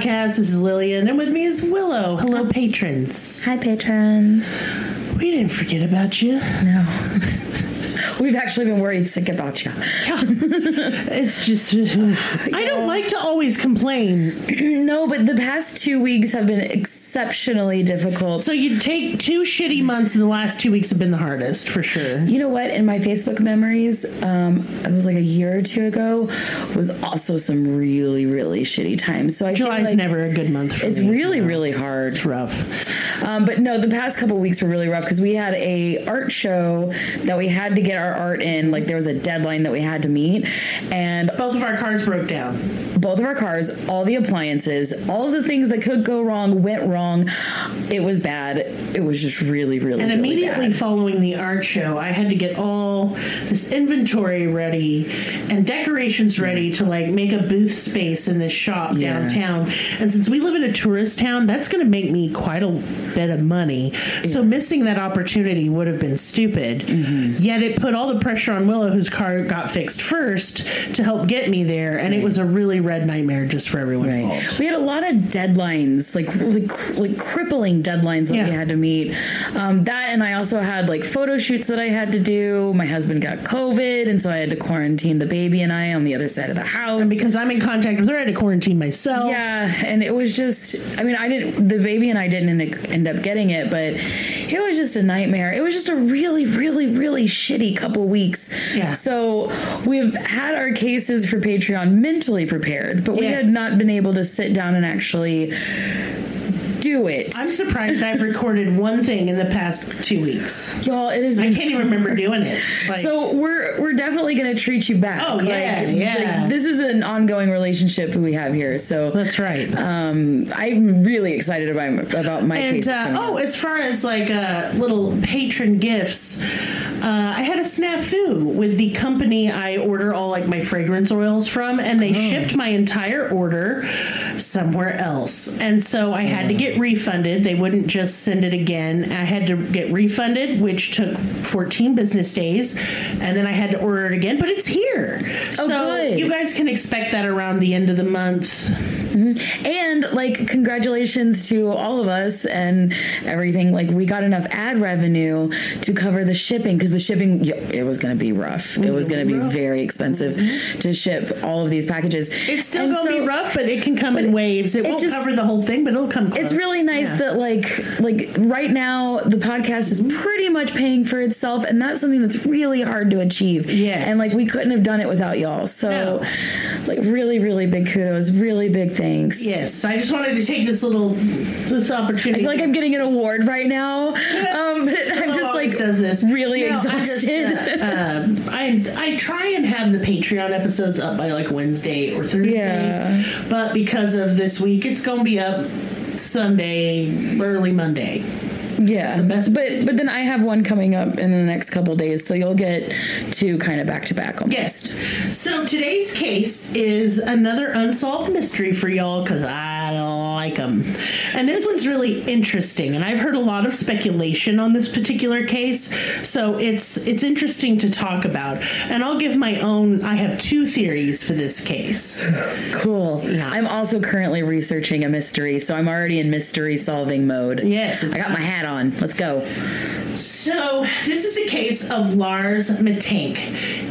Podcast. This is Lillian, and with me is Willow. Hello, patrons. Hi, patrons. We didn't forget about you. No. We've actually been worried sick about you. It's just, I don't like to always complain. no, but the past two weeks have been exceptionally difficult. So you take two shitty months, and the last two weeks have been the hardest for sure. You know what? In my Facebook memories, um, it was like a year or two ago, was also some really, really shitty times. So I feel July's like never a good month for It's me. really, really hard. It's rough. Um, but no, the past couple weeks were really rough because we had a art show that we had to get our art in. Like there was a deadline that we had to meet, and Both of our cars broke down. both of our cars, all the appliances, all of the things that could go wrong went wrong. It was bad. It was just really, really, And really immediately bad. following the art show, I had to get all this inventory ready and decorations ready to like make a booth space in this shop Yeah. downtown. And since we live in a tourist town, that's going to make me quite a bit of money. So missing that opportunity would have been stupid. Mm-hmm. Yet it put all the pressure on Willow, whose car got fixed first, to help get me there. And it was a really red nightmare just for everyone Right. involved. We had a lot of deadlines, like really cr- like crippling deadlines that we had to meet. Um, that and I also had like photo shoots that I had to do. My husband got COVID, and so I had to quarantine the baby and I on the other side of the house. Because I'm in contact with her, I had to quarantine myself. Yeah, and it was just, I mean, I didn't, the baby and I didn't end- end up getting it, but it was just a nightmare. It was just a really, really, really shitty couple weeks. Yeah. So we've had our cases for Patreon mentally prepared, but we Yes. had not been able to sit down and actually do it. I'm surprised I've recorded one thing in the past two weeks. Y'all, it has I can't even remember doing it. Like, So we're we're definitely gonna treat you back. Oh, yeah, yeah. this is an ongoing relationship we have here. So that's right. um, I'm really excited about about my and uh, oh, as far as like uh, little patron gifts, uh, I had a snafu with the company I order all like my fragrance oils from, and they shipped my entire order somewhere else, and so I had to get mm. refunded. They wouldn't just send it again. I had to get refunded, which took 14 business days, and then I had to order it again. But it's here, oh, so good. you guys can expect that around the end of the month. Mm-hmm. And like congratulations to all of us and everything. Like we got enough ad revenue to cover the shipping because the shipping it was going to be rough. It was going to be rough. very expensive mm-hmm. to ship all of these packages. It's still gonna be rough, but it can come in waves. It, won't just- cover the whole thing, but it'll come. Close. It's really nice Yeah. that like like right now the podcast is pretty much paying for itself and that's something that's really hard to achieve. Yes. And like we couldn't have done it without y'all. So No. like really really big kudos, really big thanks. Yes, I just wanted to take this little this opportunity. I feel like I'm getting an award right now, um, but I'm just like always does this. really No, I just, exhausted. uh, um, I I try and have the Patreon episodes up by like Wednesday or Thursday, Yeah. but because of this week, it's gonna be up Sunday, early Monday. Yeah, but but then I have one coming up in the next couple days, so you'll get two kind of back to back. Yes. So today's case is another unsolved mystery for y'all because I like them. And this one's really interesting, and I've heard a lot of speculation on this particular case. So it's it's interesting to talk about. And I'll give my own. I have two theories for this case. Cool. Yeah. I'm also currently researching a mystery, so I'm already in mystery solving mode. Yes, I got my hat on. Let's go. So this is the case of Lars Mittank.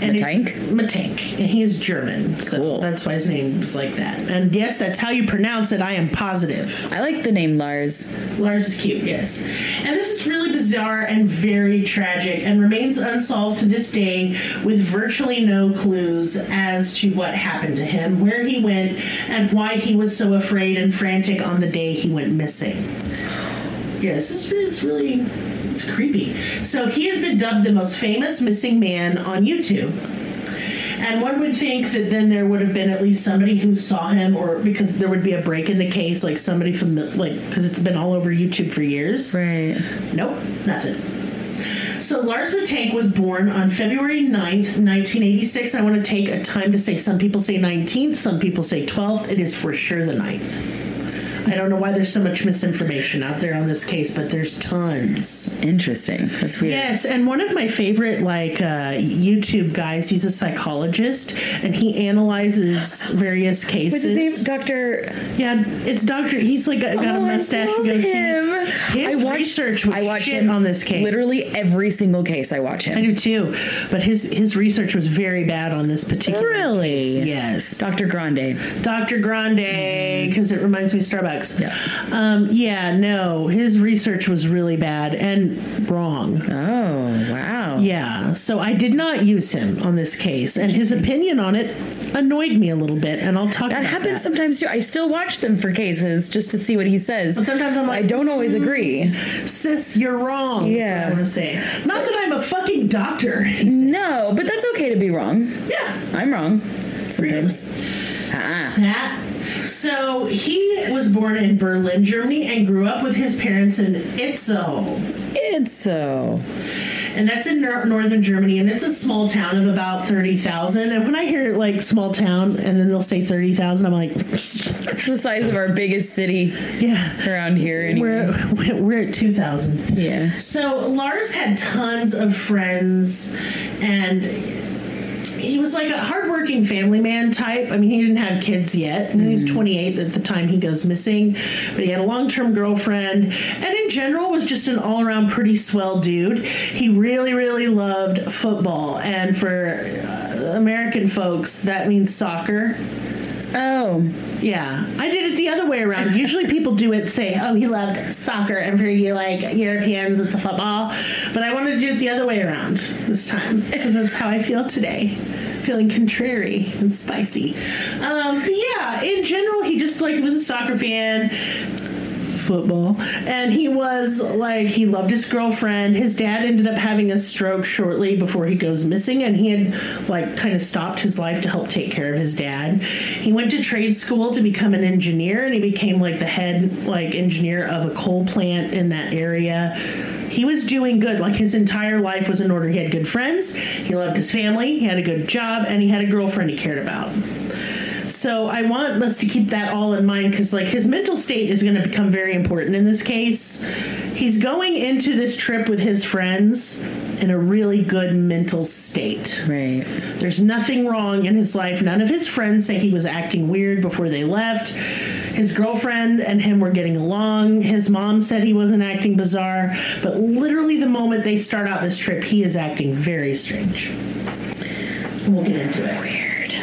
And Mittank? Mittank, and he is German, so Cool. that's why his name is like that. And yes, that's how you pronounce it. I am positive. I like the name Lars. Lars is cute, yes. And this is really bizarre and very tragic, and remains unsolved to this day, with virtually no clues as to what happened to him, where he went, and why he was so afraid and frantic on the day he went missing. Yes, it's, it's really it's creepy. So he has been dubbed the most famous missing man on YouTube. And one would think that then there would have been at least somebody who saw him, or because there would be a break in the case, like somebody from like because it's been all over YouTube for years. Right. Nope, nothing. So Lars Tank was born on February 9th, 1986. I want to take a time to say some people say 19th, some people say 12th. It is for sure the 9th. I don't know why there's so much misinformation out there on this case, but there's tons. Interesting. That's weird. Yes, and one of my favorite like uh, YouTube guys, he's a psychologist, and he analyzes various cases. What's his name? Doctor. Yeah, it's Doctor. He's like got, got Oh, a I mustache. love him. His I watch research was I watch shit him on this case. Literally every single case I watch him. I do too, but his his research was very bad on this particular. Really? case. Yes. Dr. Grande. Dr. Grande, because it reminds me of Starbucks. Yeah. Um, yeah, no, his research was really bad and wrong. Oh, wow. Yeah, so I did not use him on this case, and his opinion on it annoyed me a little bit, and I'll talk That about happens that. sometimes too. I still watch them for cases just to see what he says. But sometimes I'm like, I don't always agree. sis, you're wrong. Yeah. I want to say. Not that I'm a fucking doctor. No, but that's okay to be wrong. yeah. I'm wrong sometimes. Ah. That. So he was born in Berlin, Germany, and grew up with his parents in Itzehoe. It's and that's in northern Germany, and it's a small town of about thirty thousand. And when I hear like small town, and then they'll say thirty thousand, I'm like, It's the size of our biggest city yeah, around here. Anyway. we're we're at two thousand. yeah. So Lars had tons of friends, and he was like a hardworking family man type. I mean, he didn't have kids yet, and he was 28 at the time he goes missing, but he had a long-term girlfriend, and in general was just an all-around pretty swell dude. He really, really loved football, and for uh, American folks, that means soccer. Oh, Yeah, I did it the other way around. Usually people do it say, "Oh, he loved soccer," and for you like Europeans, it's a football. But I wanted to do it the other way around this time because that's how I feel today, feeling contrary and spicy. Um, but yeah, in general, he just like was a soccer fan. Football, and he was like he loved his girlfriend. His dad ended up having a stroke shortly before he goes missing, and he had like kind of stopped his life to help take care of his dad. He went to trade school to become an engineer, and he became like the head like engineer of a coal plant in that area. He was doing good. Like his entire life was in order. He had good friends. He loved his family. He had a good job, and he had a girlfriend he cared about. So I want us to keep that all in mind because like his mental state is going to become very important in this case. He's going into this trip with his friends in a really good mental state. right. There's nothing wrong in his life. None of his friends say he was acting weird before they left. His girlfriend and him were getting along. His mom said he wasn't acting bizarre, but literally the moment they start out this trip, he is acting very strange. We'll get into it. Weird.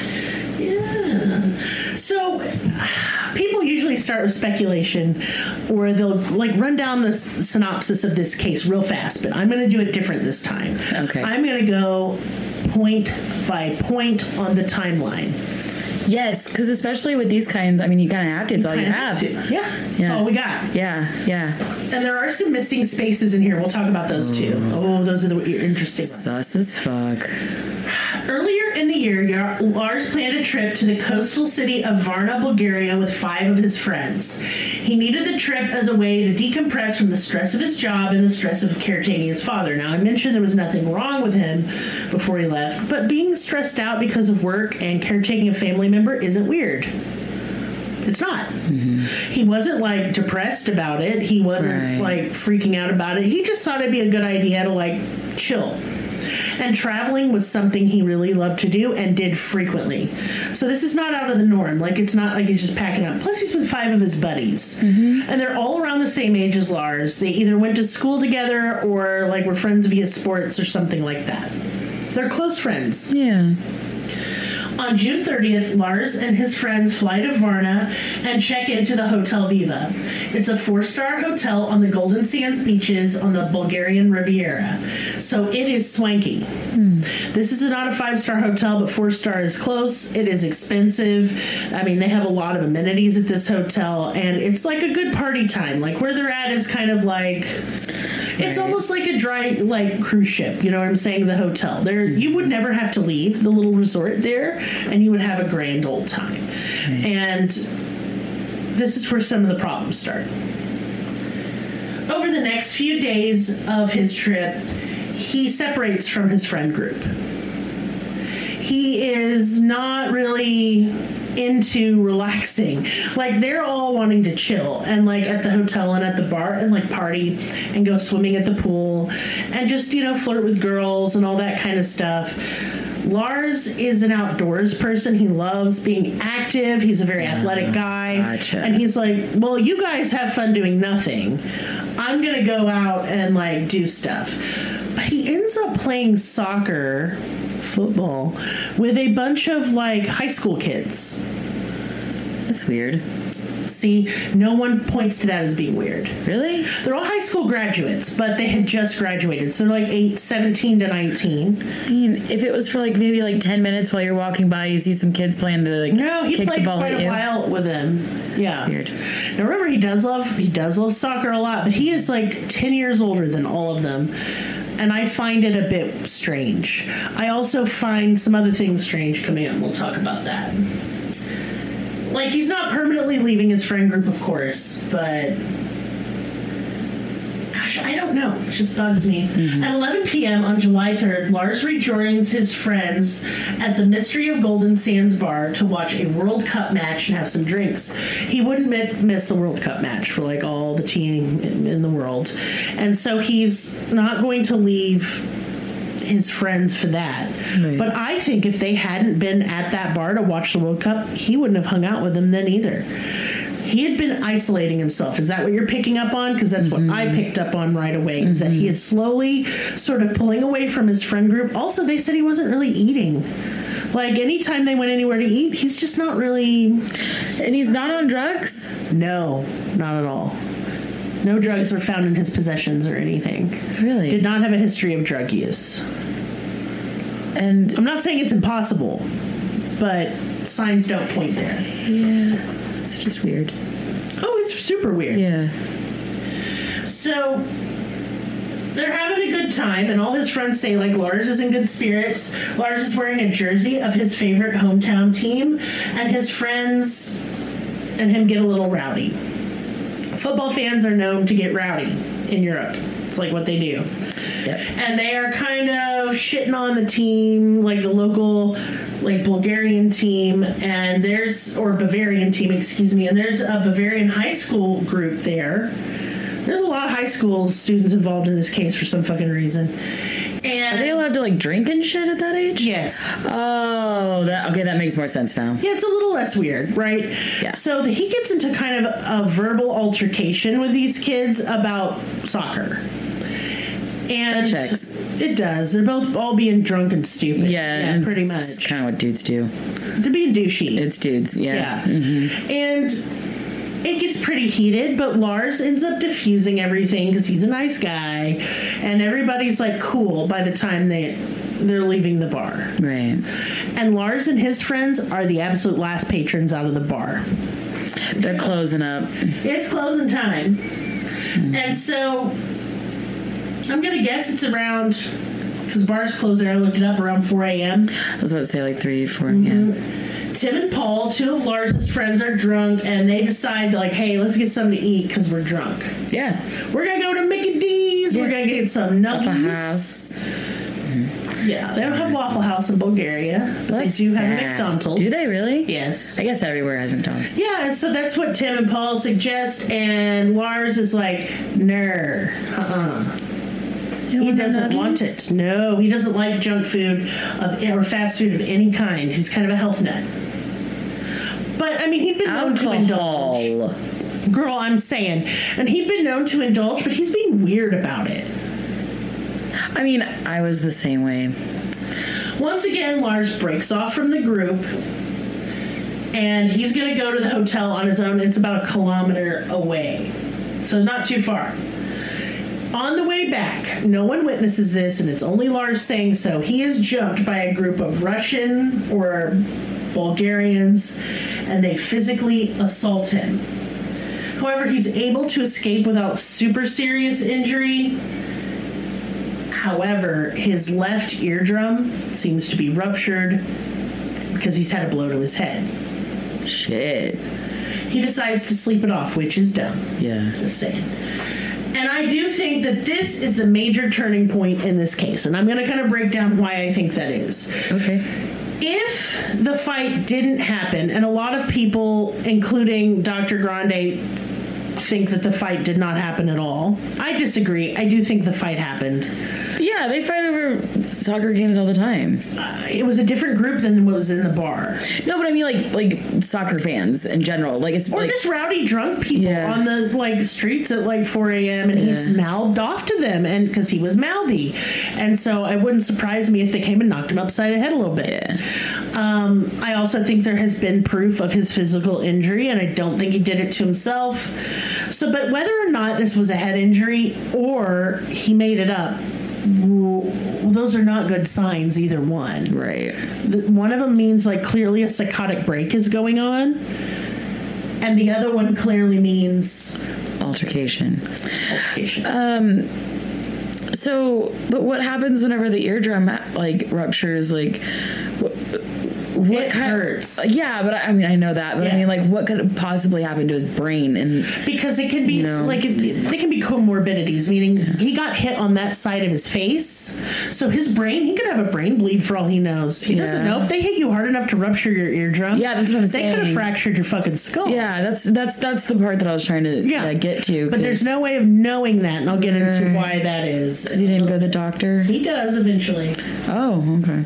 Yeah. So usually start with speculation or they'll like run down the s- synopsis of this case real fast, but I'm going to do it different this time. Okay. I'm going to go point by point on the timeline. Yes, because especially with these kinds, I mean, you kind of have to. It's all you Kinda have. to. Yeah. That's Yeah. all we got. Yeah, yeah. And there are some missing spaces in here. We'll talk about those too. Mm. Oh, those are the interesting ones. Sus as fuck. Earlier in the year, Lars planned a trip to the coastal city of Varna, Bulgaria with five of his friends. He needed the trip as a way to decompress from the stress of his job and the stress of caretaking his father. Now, I mentioned there was nothing wrong with him before he left, but being stressed out because of work and caretaking a family member isn't weird. It's not. Mm-hmm. He wasn't like depressed about it. He wasn't Right. like freaking out about it. He just thought it'd be a good idea to like chill. And traveling was something he really loved to do and did frequently. So this is not out of the norm. Like it's not like he's just packing up. Plus he's with five of his buddies. Mm-hmm. And they're all around the same age as Lars. They either went to school together or like were friends via sports or something like that. They're close friends. Yeah. On June 30th, Lars and his friends fly to Varna and check into the Hotel Viva. It's a four star hotel on the Golden Sands beaches on the Bulgarian Riviera. So it is swanky. Hmm. This is not a five star hotel, but four star is close. It is expensive. I mean, they have a lot of amenities at this hotel, and it's like a good party time. Like where they're at is kind of like. It's almost like a dry like cruise ship. You know what I'm saying? The hotel there, you would never have to leave the little resort there, and you would have a grand old time. And this is where some of the problems start. Over the next few days of his trip, he separates from his friend group. He is not really into relaxing. Like they're all wanting to chill and like at the hotel and at the bar and like party and go swimming at the pool and just, you know, flirt with girls and all that kind of stuff. Lars is an outdoors person. He loves being active. He's a very athletic guy. gotcha. And he's like, Well, you guys have fun doing nothing. I'm going to go out and like do stuff. But he ends up playing soccer, football, with a bunch of like high school kids. That's weird. See, no one points to that as being weird. Really? They're all high school graduates, but they had just graduated. So they're like eight, 17 to 19. I mean, if it was for like maybe like 10 minutes while you're walking by, you see some kids playing to like No, he kick played the ball quite at a you. while with them. Yeah. Weird. Now remember, he does love he does love soccer a lot, but he is like ten years older than all of them, and I find it a bit strange. I also find some other things strange coming up. We'll talk about that. Like he's not permanently leaving his friend group, of course, but gosh, I don't know. It just bugs me. Mm-hmm. At 11 p.m. on July 3rd, Lars rejoins his friends at the Mystery of Golden Sands bar to watch a World Cup match and have some drinks. He wouldn't mi- miss the World Cup match for like all the team in, in the world, and so he's not going to leave his friends for that. Right. But I think if they hadn't been at that bar to watch the World Cup, he wouldn't have hung out with them then either. He had been isolating himself. Is that what you're picking up on? Because that's what I mm-hmm. picked up on right away. Is that he mm-hmm. is slowly sort of pulling away from his friend group. Also, they said he wasn't really eating. Like anytime they went anywhere to eat, he's just not really. And he's not on drugs? No, not at all. No drugs just- were found in his possessions or anything. Really? Did not have a history of drug use. and I'm not saying it's impossible, but signs don't point there. yeah, it's just weird. Oh, it's super weird. Yeah. So they're having a good time, and all his friends say like Lars is in good spirits. Lars is wearing a jersey of his favorite hometown team, and his friends and him get a little rowdy. Football fans are known to get rowdy in Europe. It's like what they do. Yep. and they are kind of shitting on the team, like the local, like Bulgarian team, and there's or Bavarian team, excuse me, and there's a Bavarian high school group there. There's a lot of high school students involved in this case for some fucking reason. And Are they allowed to like drink and shit at that age? yes, Oh, that okay. That makes more sense now. yeah, it's a little less weird, right? Yeah. So the, he gets into kind of a verbal altercation with these kids about soccer. And it does. They're both all being drunk and stupid. Yeah, yeah pretty much. kind of what dudes do. They're being douchey. It's dudes. Yeah. yeah. Mm-hmm. And it gets pretty heated, but Lars ends up diffusing everything because he's a nice guy, and everybody's like cool by the time they they're leaving the bar. Right. And Lars and his friends are the absolute last patrons out of the bar. They're closing up. It's closing time. And so I'm going to guess it's around, because bars close there, I looked it up, around 4 a.m. I was about to say like three, 4 Mm-hmm. Yeah. Tim and Paul, two of Lars's friends, are drunk, and they decide, like, hey, let's get something to eat because we're drunk. Yeah. We're going to go to Mickey D's. We're going to get some nuggies. House. Yeah, they don't have Waffle House in Bulgaria, but That's they do have sad. McDonald's. Do they really? Yes. I guess everywhere has McDonald's. Yeah, and so that's what Tim and Paul suggest, and Lars is like, "Ner, uh-uh." He doesn't want it. No, he doesn't like junk food of, or fast food of any kind. He's kind of a health nut. But I mean, he'd been known to indulge. Girl, I'm saying, and he'd been known to indulge, but he's being weird about it. I mean, I was the same way. Once again, Lars breaks off from the group, and he's going to go to the hotel on his own. It's about a kilometer away, so not too far. On the way back, no one witnesses this, and it's only Lars saying so. He is jumped by a group of Russian or Bulgarians, and they physically assault him. However, he's able to escape without super serious injury. However, his left eardrum seems to be ruptured because he's had a blow to his head. Shit. He decides to sleep it off, which is dumb. Yeah. Just saying. And I do think that this is the major turning point in this case. And I'm going to kind of break down why I think that is. Okay. If the fight didn't happen, and a lot of people, including Dr. Grande, think that the fight did not happen at all, I disagree. I do think the fight happened. Yeah, they fight over soccer games all the time. Uh, it was a different group than what was in the bar. No, but I mean like like soccer fans in general. Like it's Or like just rowdy drunk people Yeah. on the like streets at like 4 a.m. and he's Yeah. mouthed off to them and because he was mouthy, and so it wouldn't surprise me if they came and knocked him upside the head a little bit. yeah. Um, I also think there has been proof of his physical injury, and I don't think he did it to himself. So, but whether or not this was a head injury or he made it up, w- those are not good signs, either one. Right. The- One of them means like clearly a psychotic break is going on, and the other one clearly means Altercation. altercation. Uh, So, but what happens whenever the eardrum like ruptures? Like, what, It hurts. Yeah, but I I mean, I know that, but Yeah. I mean, like, what could possibly happen to his brain? And because it can be No. like it, they can be comorbidities meaning he got hit on that side of his face so his brain he could have a brain bleed for all he knows he doesn't know if they hit you hard enough to rupture your eardrum Yeah, that's what I'm they could have saying. fractured your fucking skull yeah, that's that's that's the part that I was trying to Yeah. uh, get to. but there's no way of knowing that and i'll get into why that is He didn't go to the doctor. he does eventually Oh, okay.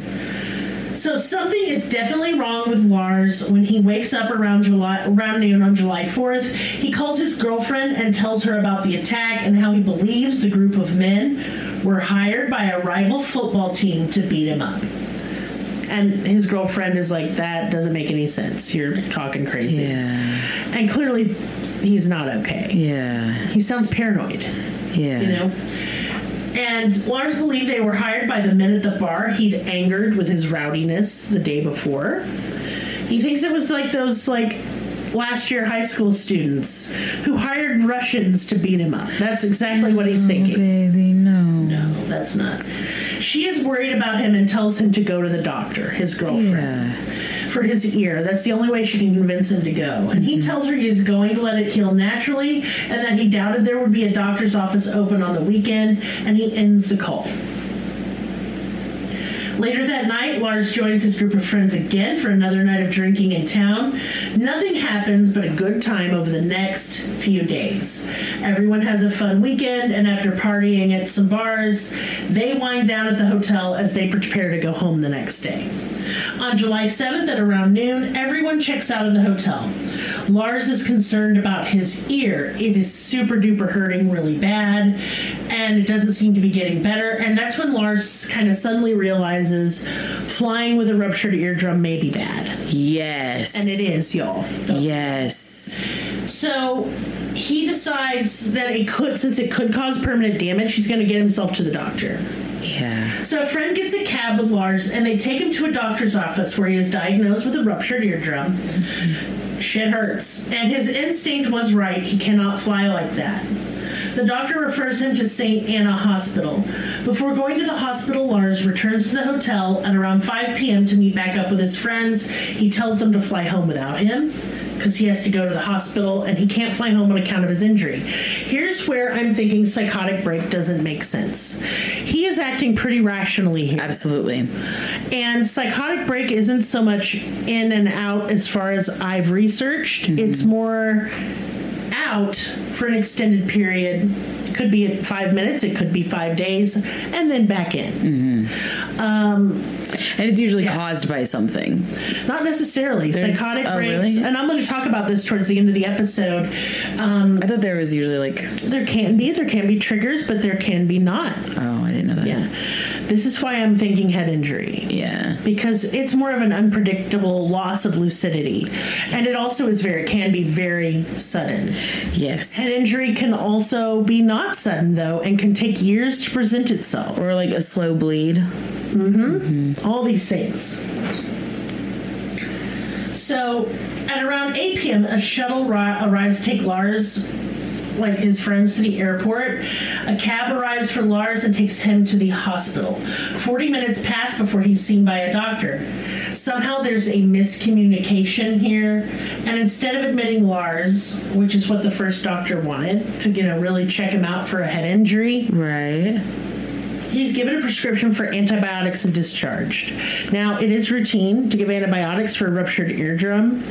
So something is definitely wrong with Lars when he wakes up around July around noon on July 4th. He calls his girlfriend and tells her about the attack and how he believes the group of men were hired by a rival football team to beat him up. And his girlfriend is like, "That doesn't make any sense. You're talking crazy." Yeah, And clearly, he's not okay. yeah, He sounds paranoid yeah. you know. And Lars believed they were hired by the men at the bar he'd angered with his rowdiness the day before. He thinks it was like those like last year high school students who hired Russians to beat him up. That's exactly what he's thinking. Baby, no. No, that's not. She is worried about him and tells him to go to the doctor, his girlfriend, for his ear. That's the only way she can convince him to go. And he mm-hmm. tells her he's going to let it heal naturally and that he doubted there would be a doctor's office open on the weekend, and he ends the call. Later that night, Lars joins his group of friends again for another night of drinking in town. Nothing happens but a good time over the next few days. Everyone has a fun weekend, and after partying at some bars, they wind down at the hotel as they prepare to go home the next day. On July 7th at around noon, everyone checks out of the hotel. Lars is concerned about his ear. It is super duper hurting really bad, and it doesn't seem to be getting better. And that's when Lars kind of suddenly realizes flying with a ruptured eardrum may be bad. Yes. And it is, y'all. Yes. So he decides that it could, since it could cause permanent damage, he's going to get himself to the doctor. Yeah. So a friend gets a cab with Lars, and they take him to a doctor's office where he is diagnosed with a ruptured eardrum. Shit hurts, and his instinct was right. He cannot fly like that. The doctor refers him to St. Anna Hospital. Before going to the hospital, Lars returns to the hotel at around 5 p.m. to meet back up with his friends. He tells them to fly home without him because he has to go to the hospital and he can't fly home on account of his injury. Here's where I'm thinking psychotic break doesn't make sense. He is acting pretty rationally here. Absolutely. And psychotic break isn't so much in and out as far as I've researched. Mm-hmm. It's more out for an extended period. It could be five minutes, it could be five days, and then back in. And it's usually caused by something. Not necessarily. There's- psychotic oh, breaks, really? and I'm going to talk about this towards the end of the episode. Um, I thought there was usually like, there can be, there can be triggers, but there can be not. oh, I didn't know that. Yeah. This is why I'm thinking head injury. Yeah. because it's more of an unpredictable loss of lucidity and it also is very can be very sudden Yes. head injury can also be not sudden though and can take years to present itself. Or like a slow bleed. Mm-hmm. all these things. So at around 8 p.m a shuttle ri- arrives to take lars like his friends to the airport. A cab arrives for Lars and takes him to the hospital. 40 minutes pass before he's seen by a doctor. Somehow there's a miscommunication here, and instead of admitting Lars, which is what the first doctor wanted, to you know really check him out for a head injury, Right. He's given a prescription for antibiotics and discharged. Now, it is routine to give antibiotics for a ruptured eardrum,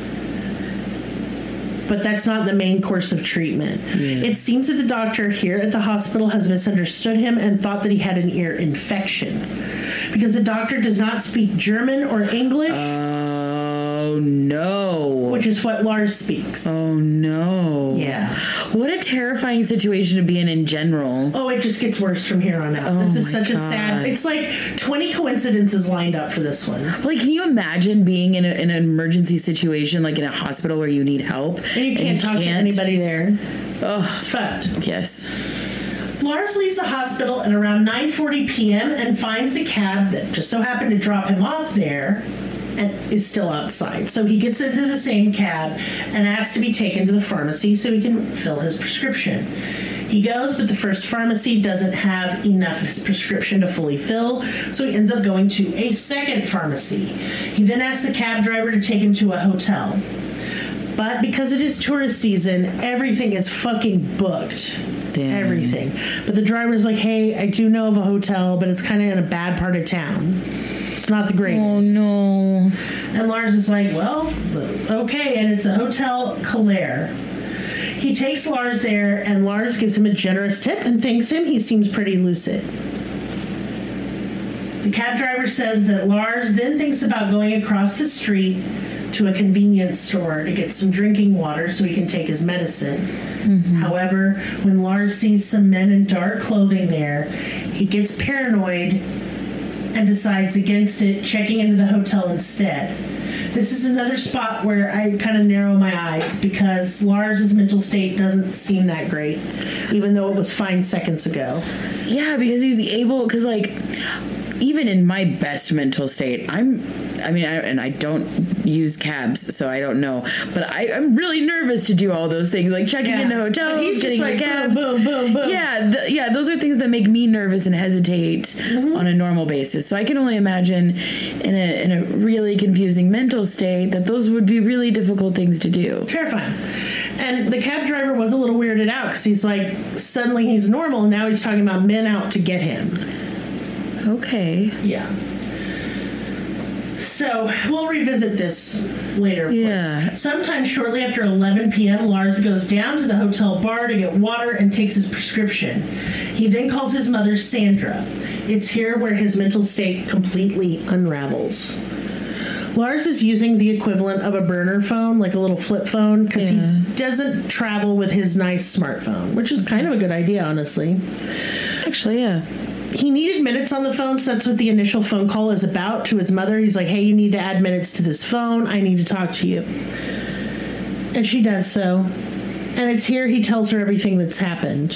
but that's not the main course of treatment. It seems that the doctor here at the hospital has misunderstood him and thought that he had an ear infection. Because the doctor does not speak German or English, uh, Oh no. which is what Lars speaks. Oh no. Yeah. What a terrifying situation to be in in general. Oh, it just gets worse from here on out. Oh this is such a sad. It's like 20 coincidences lined up for this one. Like, can you imagine being in, a, in an emergency situation, like in a hospital where you need help, And you can't talk to anybody there. Oh, It's fucked. yes. Lars leaves the hospital at around 9:40 p.m. and finds the cab that just so happened to drop him off there and is still outside. So he gets into the same cab and asks to be taken to the pharmacy so he can fill his prescription. He goes, but the first pharmacy doesn't have enough of his prescription to fully fill, so he ends up going to a second pharmacy. He then asks the cab driver to take him to a hotel. But because it is tourist season, everything is fucking booked. Damn. Everything. But the driver's like, hey, I do know of a hotel, but it's kind of in a bad part of town. It's not the greatest. Oh no. And Lars is like, well, okay. And it's the Hotel Calais. He takes Lars there, and Lars gives him a generous tip and thanks him. He seems pretty lucid. The cab driver says that Lars then thinks about going across the street to a convenience store to get some drinking water so he can take his medicine. Mm-hmm. However, when Lars sees some men in dark clothing there, he gets paranoid and decides against it, checking into the hotel instead. This is another spot where I kind of narrow my eyes because Lars's mental state doesn't seem that great, even though it was fine seconds ago. Yeah, because he's able, because like, even in my best mental state, I'm, I mean, I, and I don't use cabs, so I don't know, but I, I'm really nervous to do all those things, like checking into hotels, But he's getting just like cabs. boom, boom, boom. Yeah, th- yeah, those are things that make me nervous and hesitate Mm-hmm. on a normal basis. So I can only imagine in a in a really confusing mental state that those would be really difficult things to do. terrifying. And the cab driver was a little weirded out because he's like, suddenly he's normal, and now he's talking about men out to get him. Okay. Yeah. So we'll revisit this later. Of Yeah. Course. Sometime shortly after 11 p.m., Lars goes down to the hotel bar to get water and takes his prescription. He then calls his mother Sandra. It's here where his mental state completely unravels. Lars is using the equivalent of a burner phone, like a little flip phone, because Yeah. he doesn't travel with his nice smartphone, which is kind of a good idea, honestly Actually, yeah. He needed minutes on the phone, so that's what the initial phone call is about to his mother. He's like, hey, you need to add minutes to this phone. I need to talk to you. And she does so. And it's here he tells her everything that's happened.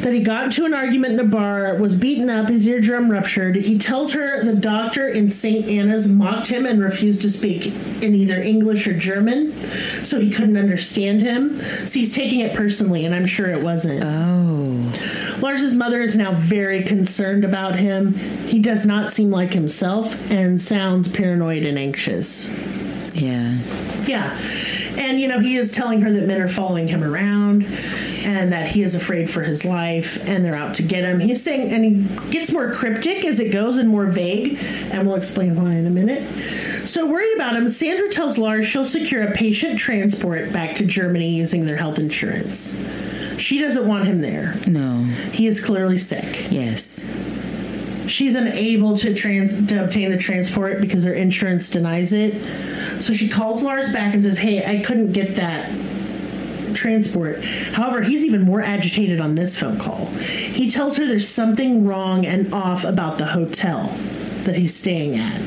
That he got into an argument in a bar, was beaten up, his eardrum ruptured. He tells her the doctor in St. Anna's mocked him and refused to speak in either English or German, so he couldn't understand him. So he's taking it personally, and I'm sure it wasn't. Oh. Lars's mother is now very concerned about him. He does not seem like himself and sounds paranoid and anxious. Yeah. Yeah. And, you know, he is telling her that men are following him around and that he is afraid for his life and they're out to get him. He's saying, and he gets more cryptic as it goes and more vague, and we'll explain why in a minute. So, worried about him, Sandra tells Lars she'll secure a patient transport back to Germany using their health insurance. She doesn't want him there. No. He is clearly sick. Yes. She's unable to trans to obtain the transport because her insurance denies it. So she calls Lars back and says, "Hey, I couldn't get that transport." However, he's even more agitated on this phone call. He tells her there's something wrong and off about the hotel that he's staying at,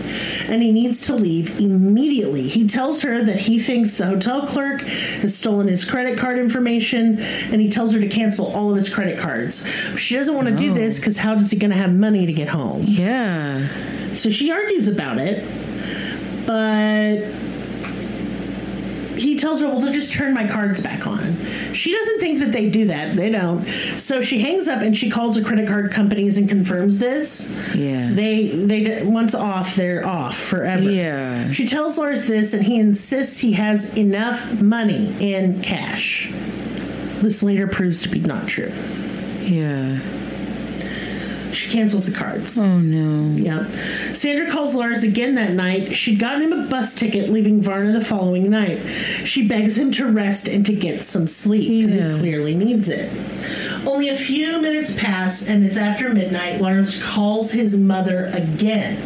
and he needs to leave immediately. He tells her that he thinks the hotel clerk has stolen his credit card information, and he tells her to cancel all of his credit cards. She doesn't want to do this because how is he going to have money to get home? Yeah. So she argues about it, but he tells her, "Well, they'll just turn my cards back on." She doesn't think that they do that. They don't. So she hangs up and she calls the credit card companies and confirms this. Yeah. They they once off, they're off forever. Yeah. She tells Lars this, and he insists he has enough money in cash. This later proves to be not true. Yeah. She cancels the cards. Oh no. Yeah. Sandra calls Lars again that night. She'd gotten him a bus ticket leaving Varna the following night. She begs him to rest and to get some sleep because Yeah. he clearly needs it. Only a few minutes pass and it's after midnight. Lars calls his mother again.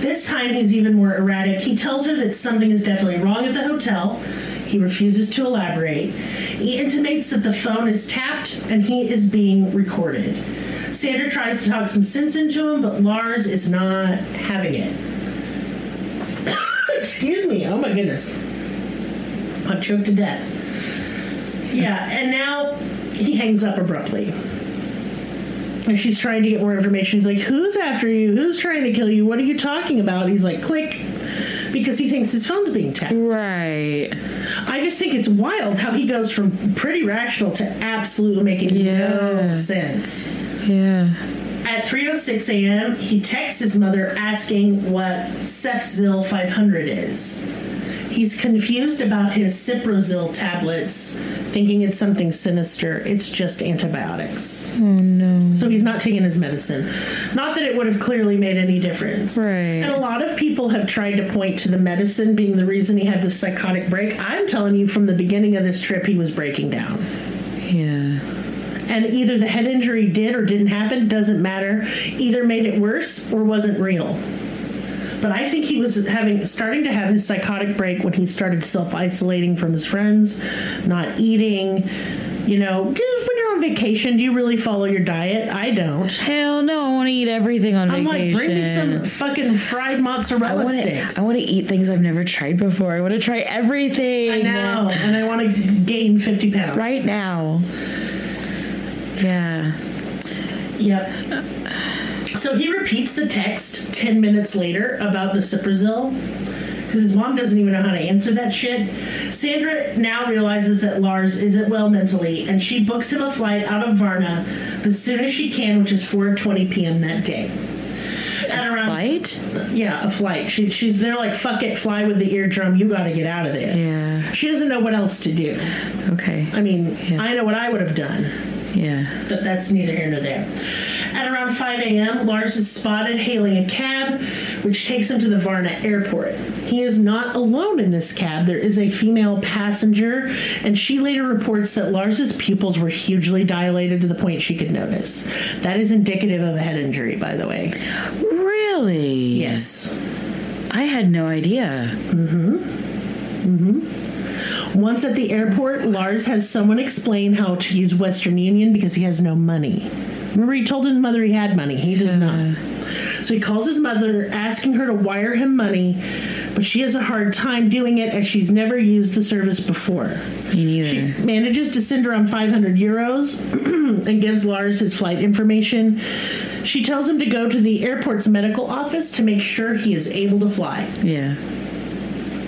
This time he's even more erratic. He tells her that something is definitely wrong at the hotel. He refuses to elaborate. He intimates that the phone is tapped and he is being recorded. Sandra tries to talk some sense into him, but Lars is not having it. Excuse me. Oh my goodness. I'm choked to death. Yeah, and now he hangs up abruptly. And she's trying to get more information. She's like, Who's after you? Who's trying to kill you? What are you talking about? He's like, Click. Because he thinks his phone's being tapped. Right. I just think it's wild how he goes from pretty rational to absolutely making no sense. Yeah. At 3:06 a.m., he texts his mother asking what Cefzil 500 is. He's confused about his Ciprazil tablets, thinking it's something sinister. It's just antibiotics. Oh no. So he's not taking his medicine. Not that it would have clearly made any difference. Right. And a lot of people have tried to point to the medicine being the reason he had this psychotic break. I'm telling you, from the beginning of this trip, he was breaking down. Yeah. And either the head injury did or didn't happen, doesn't matter. Either made it worse or wasn't real. But I think he was having starting to have his psychotic break when he started self isolating from his friends, not eating. You know, when you're on vacation, do you really follow your diet? I don't. Hell no, I want to eat everything on vacation. I'm vacation. like, bring me some fucking fried mozzarella I want sticks. I want to eat things I've never tried before. I want to try everything. I know, and I want to gain 50 pounds. Right now. Yeah. Yep. So he repeats the text 10 minutes later about the Ciprazil because his mom doesn't even know how to answer that shit. Sandra now realizes that Lars isn't well mentally and she books him a flight out of Varna as soon as she can, which is 4:20 p.m. that day. At around Flight? yeah, a flight. She, she's there like fuck it, fly with the eardrum. You got to get out of there. Yeah. She doesn't know what else to do. Okay. I mean, Yeah. I know what I would have done Yeah. but that's neither here nor there. Around 5 a.m., Lars is spotted hailing a cab, which takes him to the Varna airport. He is not alone in this cab. There is a female passenger, and she later reports that Lars's pupils were hugely dilated to the point she could notice. That is indicative of a head injury, by the way. Really? Yes. I had no idea. Mm-hmm. Mm-hmm. Once at the airport, Lars has someone explain how to use Western Union because he has no money. Remember, he told his mother he had money. He does not. So he calls his mother, asking her to wire him money, but she has a hard time doing it as she's never used the service before. Me She manages to send around 500 euros and gives Lars his flight information. She tells him to go to the airport's medical office to make sure he is able to fly. Yeah.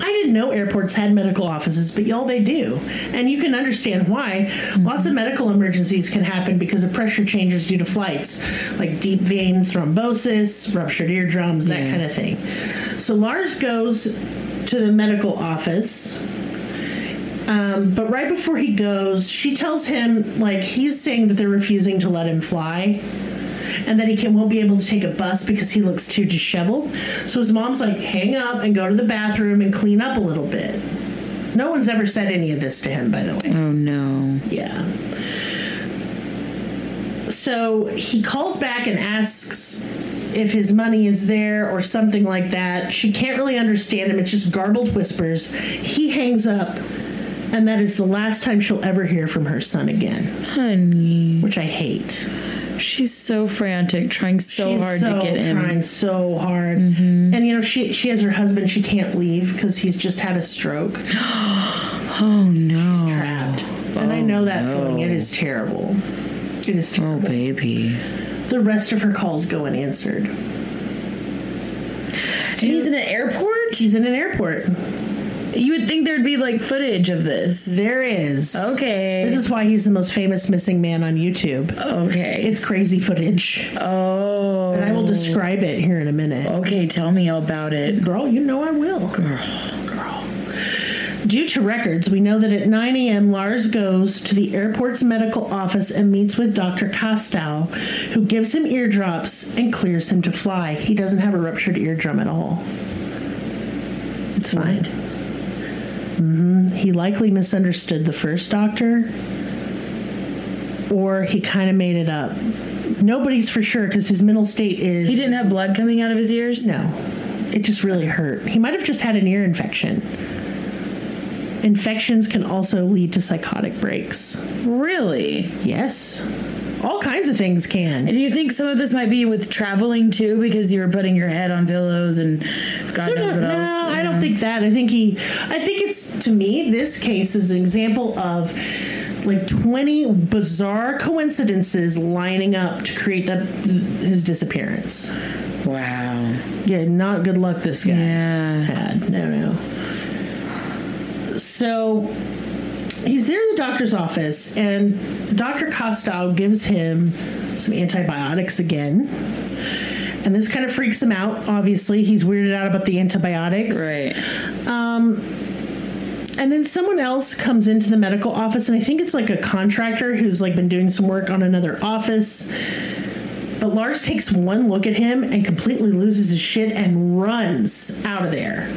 I didn't know airports had medical offices, but y'all, they do. And you can understand why. Lots of medical emergencies can happen because of pressure changes due to flights, like deep veins, thrombosis, ruptured eardrums, that Yeah. kind of thing. So Lars goes to the medical office. Um, but right before he goes, she tells him, like, he's saying that they're refusing to let him fly and that he can, won't be able to take a bus because he looks too disheveled. So his mom's like, hang up and go to the bathroom and clean up a little bit. No one's ever said any of this to him, by the way. Oh no. Yeah. So he calls back and asks if his money is there or something like that. She can't really understand him. It's just garbled whispers. He hangs up, and that is the last time she'll ever hear from her son again, Honey. which I hate. She's so frantic, trying so She's hard so to get. Mm-hmm. trying so hard. And you know, she she has her husband. She can't leave because he's just had a stroke. Oh no. She's Trapped. And I know that no. feeling. It is terrible. It is terrible. Oh baby. The rest of her calls go unanswered. And he's in an airport? He's in an airport. You would think there'd be like footage of this. There is. Okay. This is why he's the most famous missing man on YouTube. okay. It's crazy footage. oh. And I will describe it here in a minute. Okay, tell me about it. Girl, you know I will. Girl. Girl. Due to records, we know that at 9 a.m., Lars goes to the airport's medical office and meets with Dr. Kostow, who gives him eardrops and clears him to fly. He doesn't have a ruptured eardrum at all. It's fine. Hmm He likely misunderstood the first doctor, or he kind of made it up. Nobody's for sure because his mental state is. He didn't have blood coming out of his ears? No, it just really hurt. He might have just had an ear infection. Infections can also lead to psychotic breaks. Really? Yes. All kinds of things can. Do you think some of this might be with traveling too, because you were putting your head on pillows and God knows what no, else? I don't think that. I think he. I think it's to me. This case is an example of like twenty bizarre coincidences lining up to create the, his disappearance. Wow. Yeah, not good luck. This guy Yeah. had no, no. So he's there in the doctor's office, and Dr. Kostow gives him some antibiotics again. And this kind of freaks him out. Obviously, he's weirded out about the antibiotics. Right. Um, and then someone else comes into the medical office, and I think it's like a contractor who's like been doing some work on another office. But Lars takes one look at him and completely loses his shit and runs out of there.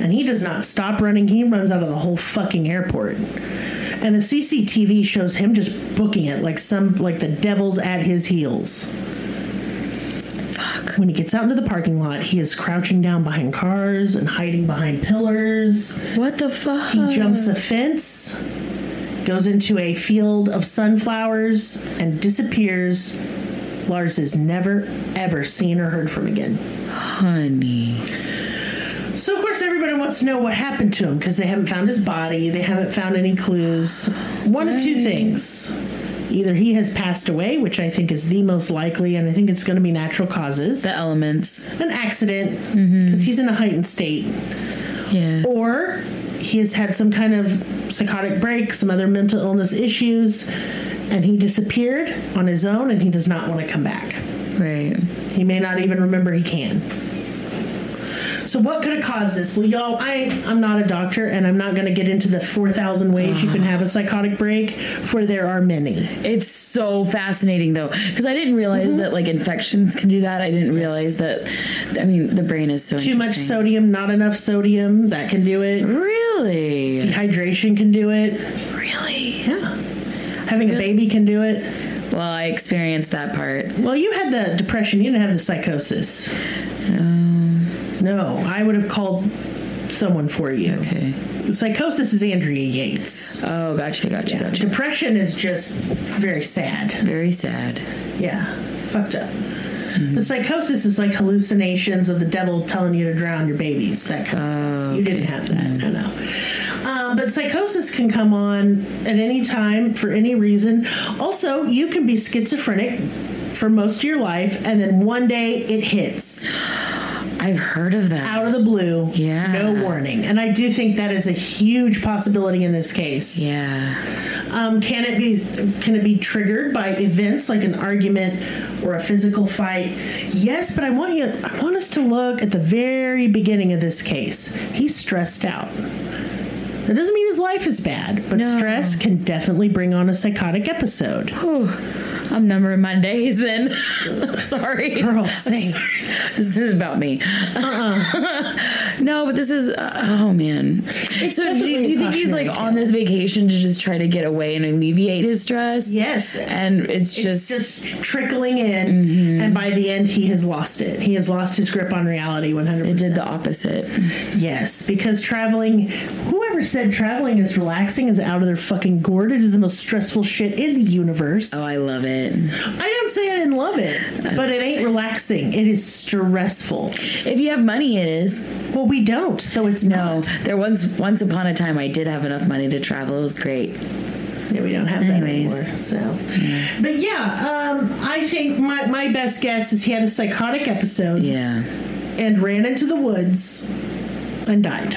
And he does not stop running. He runs out of the whole fucking airport. And the CCTV shows him just booking it like some like the devil's at his heels. Fuck. When he gets out into the parking lot, he is crouching down behind cars and hiding behind pillars. What the fuck? He jumps a fence, goes into a field of sunflowers, and disappears. Lars is never, ever seen or heard from again. Honey. So, of course, everybody wants to know what happened to him because they haven't found his body, they haven't found any clues. One of two things. Either he has passed away, which I think is the most likely, and I think it's going to be natural causes, The elements. an accident, mm-hmm. because he's in a heightened state, Yeah. or he has had some kind of psychotic break, some other mental illness issues, and he disappeared on his own and he does not want to come back. Right. He may not even remember he can. So what could have caused this? Well, y'all, I I'm not a doctor, and I'm not going to get into the four thousand ways you can have a psychotic break, for there are many. It's so fascinating though, because I didn't realize Mm-hmm. that like infections can do that. I didn't realize that. I mean, the brain is so Too much sodium, not enough sodium, that can do it. Really? Dehydration can do it. Really? Yeah. Having a baby can do it. Well, I experienced that part. Well, you had the depression. You didn't have the psychosis. No, I would have called someone for you. Okay. Psychosis is Andrea Yates. Oh, gotcha, gotcha, gotcha. Depression is just very sad. Very sad. Yeah, fucked up. The psychosis is like hallucinations of the devil telling you to drown your babies, that kind of stuff. You didn't have that, no, no. Um, but psychosis can come on at any time for any reason. Also, you can be schizophrenic for most of your life, and then one day it hits I've heard of that. out of the blue, Yeah. no warning. And I do think that is a huge possibility in this case. Yeah. Um, can it be can it be triggered by events like an argument or a physical fight? Yes, but I want you I want us to look at the very beginning of this case. He's stressed out. That doesn't mean his life is bad, but No. stress can definitely bring on a psychotic episode. I'm numbering my days then. Sorry. Girl. This is about me. no, but this is, uh, oh man. So, do, definitely do you think he's like on this vacation to just try to get away and alleviate his stress? Yes. And it's It's just, Mm-hmm. just trickling in, and by the end, he has lost it. He has lost his grip on reality 100%. it did the opposite. Yes, because traveling, whoever said traveling is relaxing is out of their fucking gourd. It is the most stressful shit in the universe. Oh, I love it. I don't say I didn't love it, but it ain't relaxing. It is stressful. If you have money, it is. Well, we don't, so it's No, not. there once once upon a time I did have enough money to travel. It was great. Yeah, we don't have that Anyways. anymore. So, but yeah, um, I think my my best guess is he had a psychotic episode Yeah. and ran into the woods and died.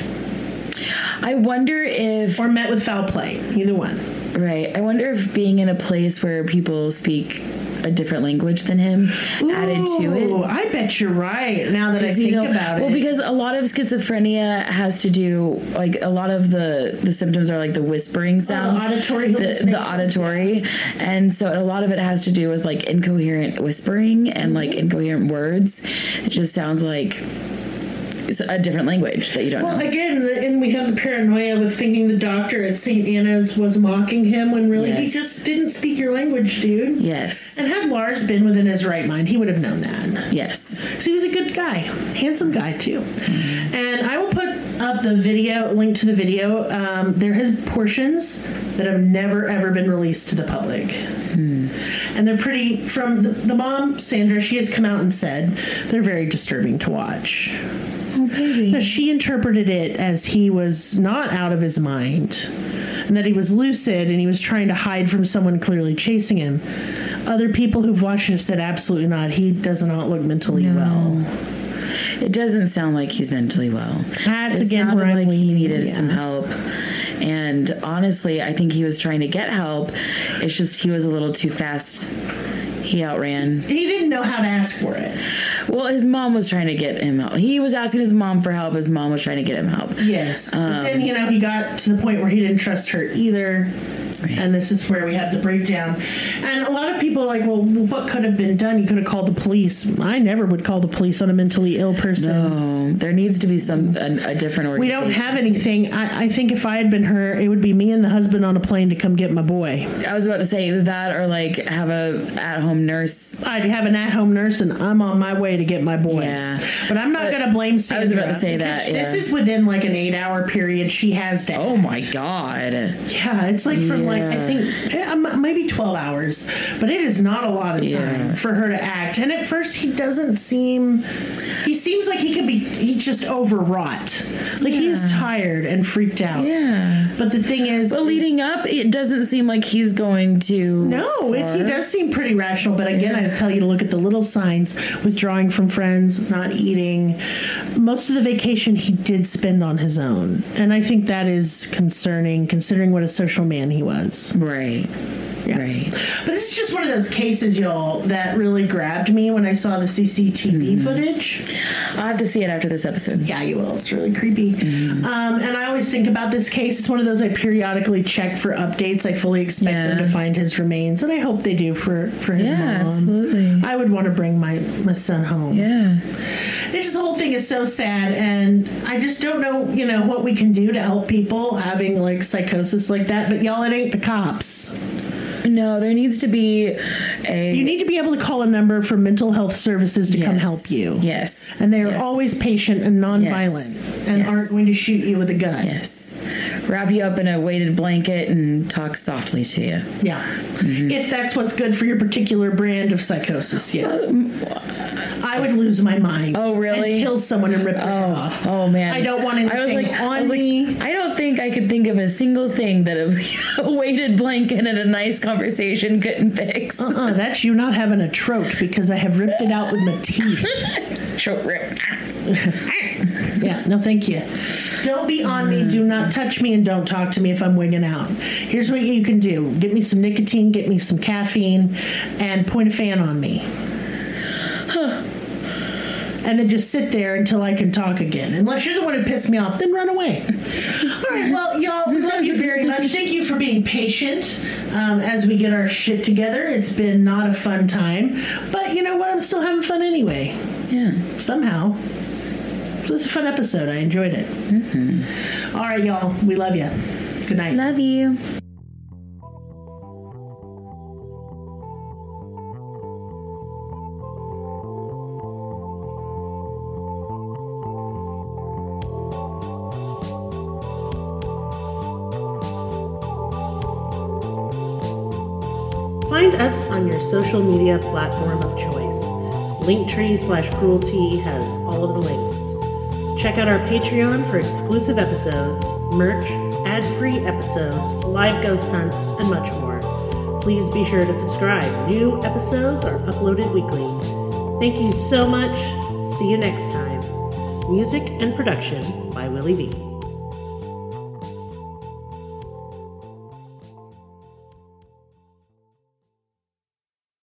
I wonder if or met with foul play. Either one. Right. I wonder if being in a place where people speak a different language than him added to Ooh, it. I bet you're right. Now that I think you know- about well, it. Well, because a lot of schizophrenia has to do like a lot of the the symptoms are like the whispering oh, sounds, auditory the, hallucinations, the auditory, and so a lot of it has to do with like incoherent whispering and like incoherent words. It just sounds like a different language that you don't Well, know. again, and we have the paranoia with thinking the doctor at St. Anna's was mocking him when really he just didn't speak your language, dude. Yes. And had Lars been within his right mind, he would have known that. Yes. So he was a good guy, handsome guy too. And I will put up the video, link to the video. Um, there has portions that have never ever been released to the public, and they're pretty. From the, the mom, Sandra, she has come out and said they're very disturbing to watch. Oh, baby. She interpreted it as he was not out of his mind and that he was lucid and he was trying to hide from someone clearly chasing him. Other people who've watched it have said absolutely not. He does not look mentally well. It doesn't sound like he's mentally well. That's it again where like he needed yeah. some help. And honestly, I think he was trying to get help. It's just he was a little too fast. He outran. He didn't know how to ask for it. Well, his mom was trying to get him help. He was asking his mom for help. His mom was trying to get him help. Yes. Um, but then, you know, he got to the point where he didn't trust her either. And this is where we have the breakdown. And a lot of people are like, well, what could have been done? You could have called the police. I never would call the police on a mentally ill person. No, there needs to be some a, a different We don't have anything. I, I think if I had been her, it would be me and the husband on a plane to come get my boy. I was about to say that, or like have a at home nurse. I'd have an at-home nurse, and I'm on my way to get my boy. Yeah. but I'm not But going to blame I was about to say because that, This is within like an eight-hour period. She has to. Oh my god. Yeah, it's like from like I think eh, um, maybe twelve hours, but it is not a lot of time Yeah. for her to act. And at first, he doesn't seem. He seems like he could be. He's just overwrought. Like he's tired and freaked out. Yeah. But the thing is, leading up, it doesn't seem like he's going to. No, it, he does seem pretty rational. But again, I tell you to look at the little signs: withdrawing from friends, not eating. Most of the vacation he did spend on his own, and I think that is concerning, considering what a social man he was. Right. Right. But this is just one of those cases, y'all, that really grabbed me when I saw the CCTV footage. I'll have to see it after this episode. Yeah, you will. It's really creepy. Um, and I always think about this case. It's one of those I periodically check for updates. I fully expect them to find his remains, and I hope they do for for his Yeah, mom. absolutely. I would want to bring my my son home. Yeah. It's just the whole thing is so sad, and I just don't know, you know, what we can do to help people having like psychosis like that. But y'all, it ain't the cops. No, there needs to be a. You need to be able to call a number for mental health services to come help you. Yes. And they are Yes. always patient and nonviolent Yes. and Yes. aren't going to shoot you with a gun. Yes. Wrap you up in a weighted blanket and talk softly to you. Yeah. Mm-hmm. If that's what's good for your particular brand of psychosis, yeah. I would lose my mind. Oh, really? And kill someone and rip their head off. Oh man! I don't want anything I was like, on I was like, me. I don't think I could think of a single thing that a, a weighted blanket and a nice conversation couldn't fix. Uh-uh, that's you not having a trout because I have ripped it out with my teeth. Choke rip. Yeah, no, thank you. Don't be on me. Do not touch me and don't talk to me if I'm wigging out. Here's what you can do get me some nicotine, get me some caffeine, and point a fan on me. And then just sit there until I can talk again. Unless you're the one who pissed me off, then run away. All right, well, y'all, we love you very much. Thank you for being patient um, as we get our shit together. It's been not a fun time, but you know what? I'm still having fun anyway Yeah. somehow. So it's a fun episode. I enjoyed it. Mm-hmm. right, y'all. We love you. Good night. Love you. Social media platform of choice. Linktree slash cruelty has all of the links. Check out our Patreon for exclusive episodes, merch, ad free episodes, live ghost hunts, and much more. Please be sure to subscribe. New episodes are uploaded weekly. Thank you so much. See you next time. Music and production by Willie V.